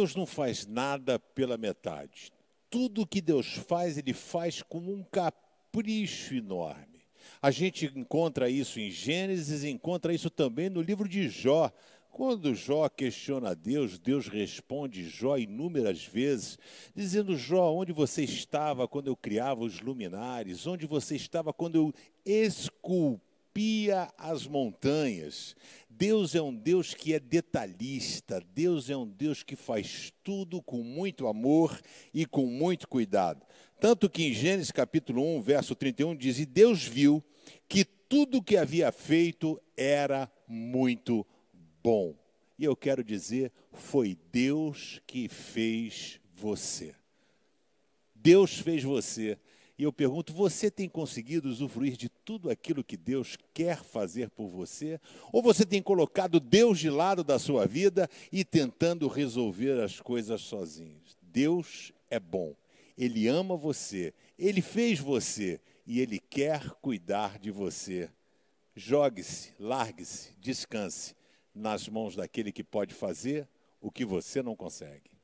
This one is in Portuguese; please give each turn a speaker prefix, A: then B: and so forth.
A: Deus não faz nada pela metade. Tudo que Deus faz, Ele faz com um capricho enorme. A gente encontra isso em Gênesis, encontra isso também no livro de Jó. Quando Jó questiona Deus, Deus responde Jó inúmeras vezes, dizendo: Jó, onde você estava quando eu criava os luminares? Onde você estava quando eu esculpia? as montanhas. Deus é um Deus que é detalhista, Deus é um Deus que faz tudo com muito amor e com muito cuidado. Tanto que em Gênesis capítulo 1, verso 31 diz: "E Deus viu que tudo que havia feito era muito bom". E eu quero dizer, foi Deus que fez você. Deus fez você. E eu pergunto: você tem conseguido usufruir de tudo aquilo que Deus quer fazer por você? Ou você tem colocado Deus de lado da sua vida e tentando resolver as coisas sozinho? Deus é bom, Ele ama você, Ele fez você e Ele quer cuidar de você. Jogue-se, largue-se, descanse nas mãos daquele que pode fazer o que você não consegue.